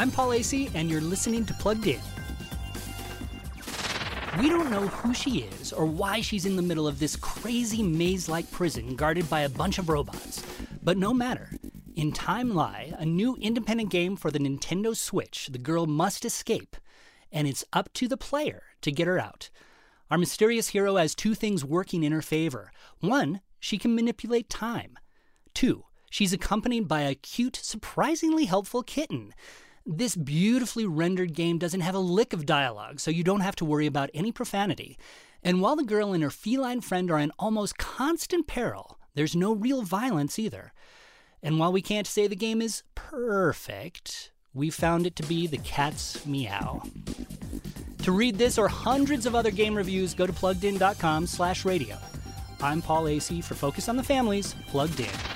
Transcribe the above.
I'm Paul Asay, and you're listening to Plugged In. We don't know who she is or why she's in the middle of this crazy maze like prison guarded by a bunch of robots. But no matter. In Timelie, a new independent game for the Nintendo Switch, the girl must escape, and it's up to the player to get her out. Our mysterious hero has two things working in her favor. One, she can manipulate time. Two, she's accompanied by a cute, surprisingly helpful kitten. This beautifully rendered game doesn't have a lick of dialogue, so you don't have to worry about any profanity. And while the girl and her feline friend are in almost constant peril, there's no real violence either. And while we can't say the game is perfect, we found it to be the cat's meow. To read this or hundreds of other game reviews, go to pluggedin.com slash radio. I'm Paul Asay for Focus on the Family's, Plugged In.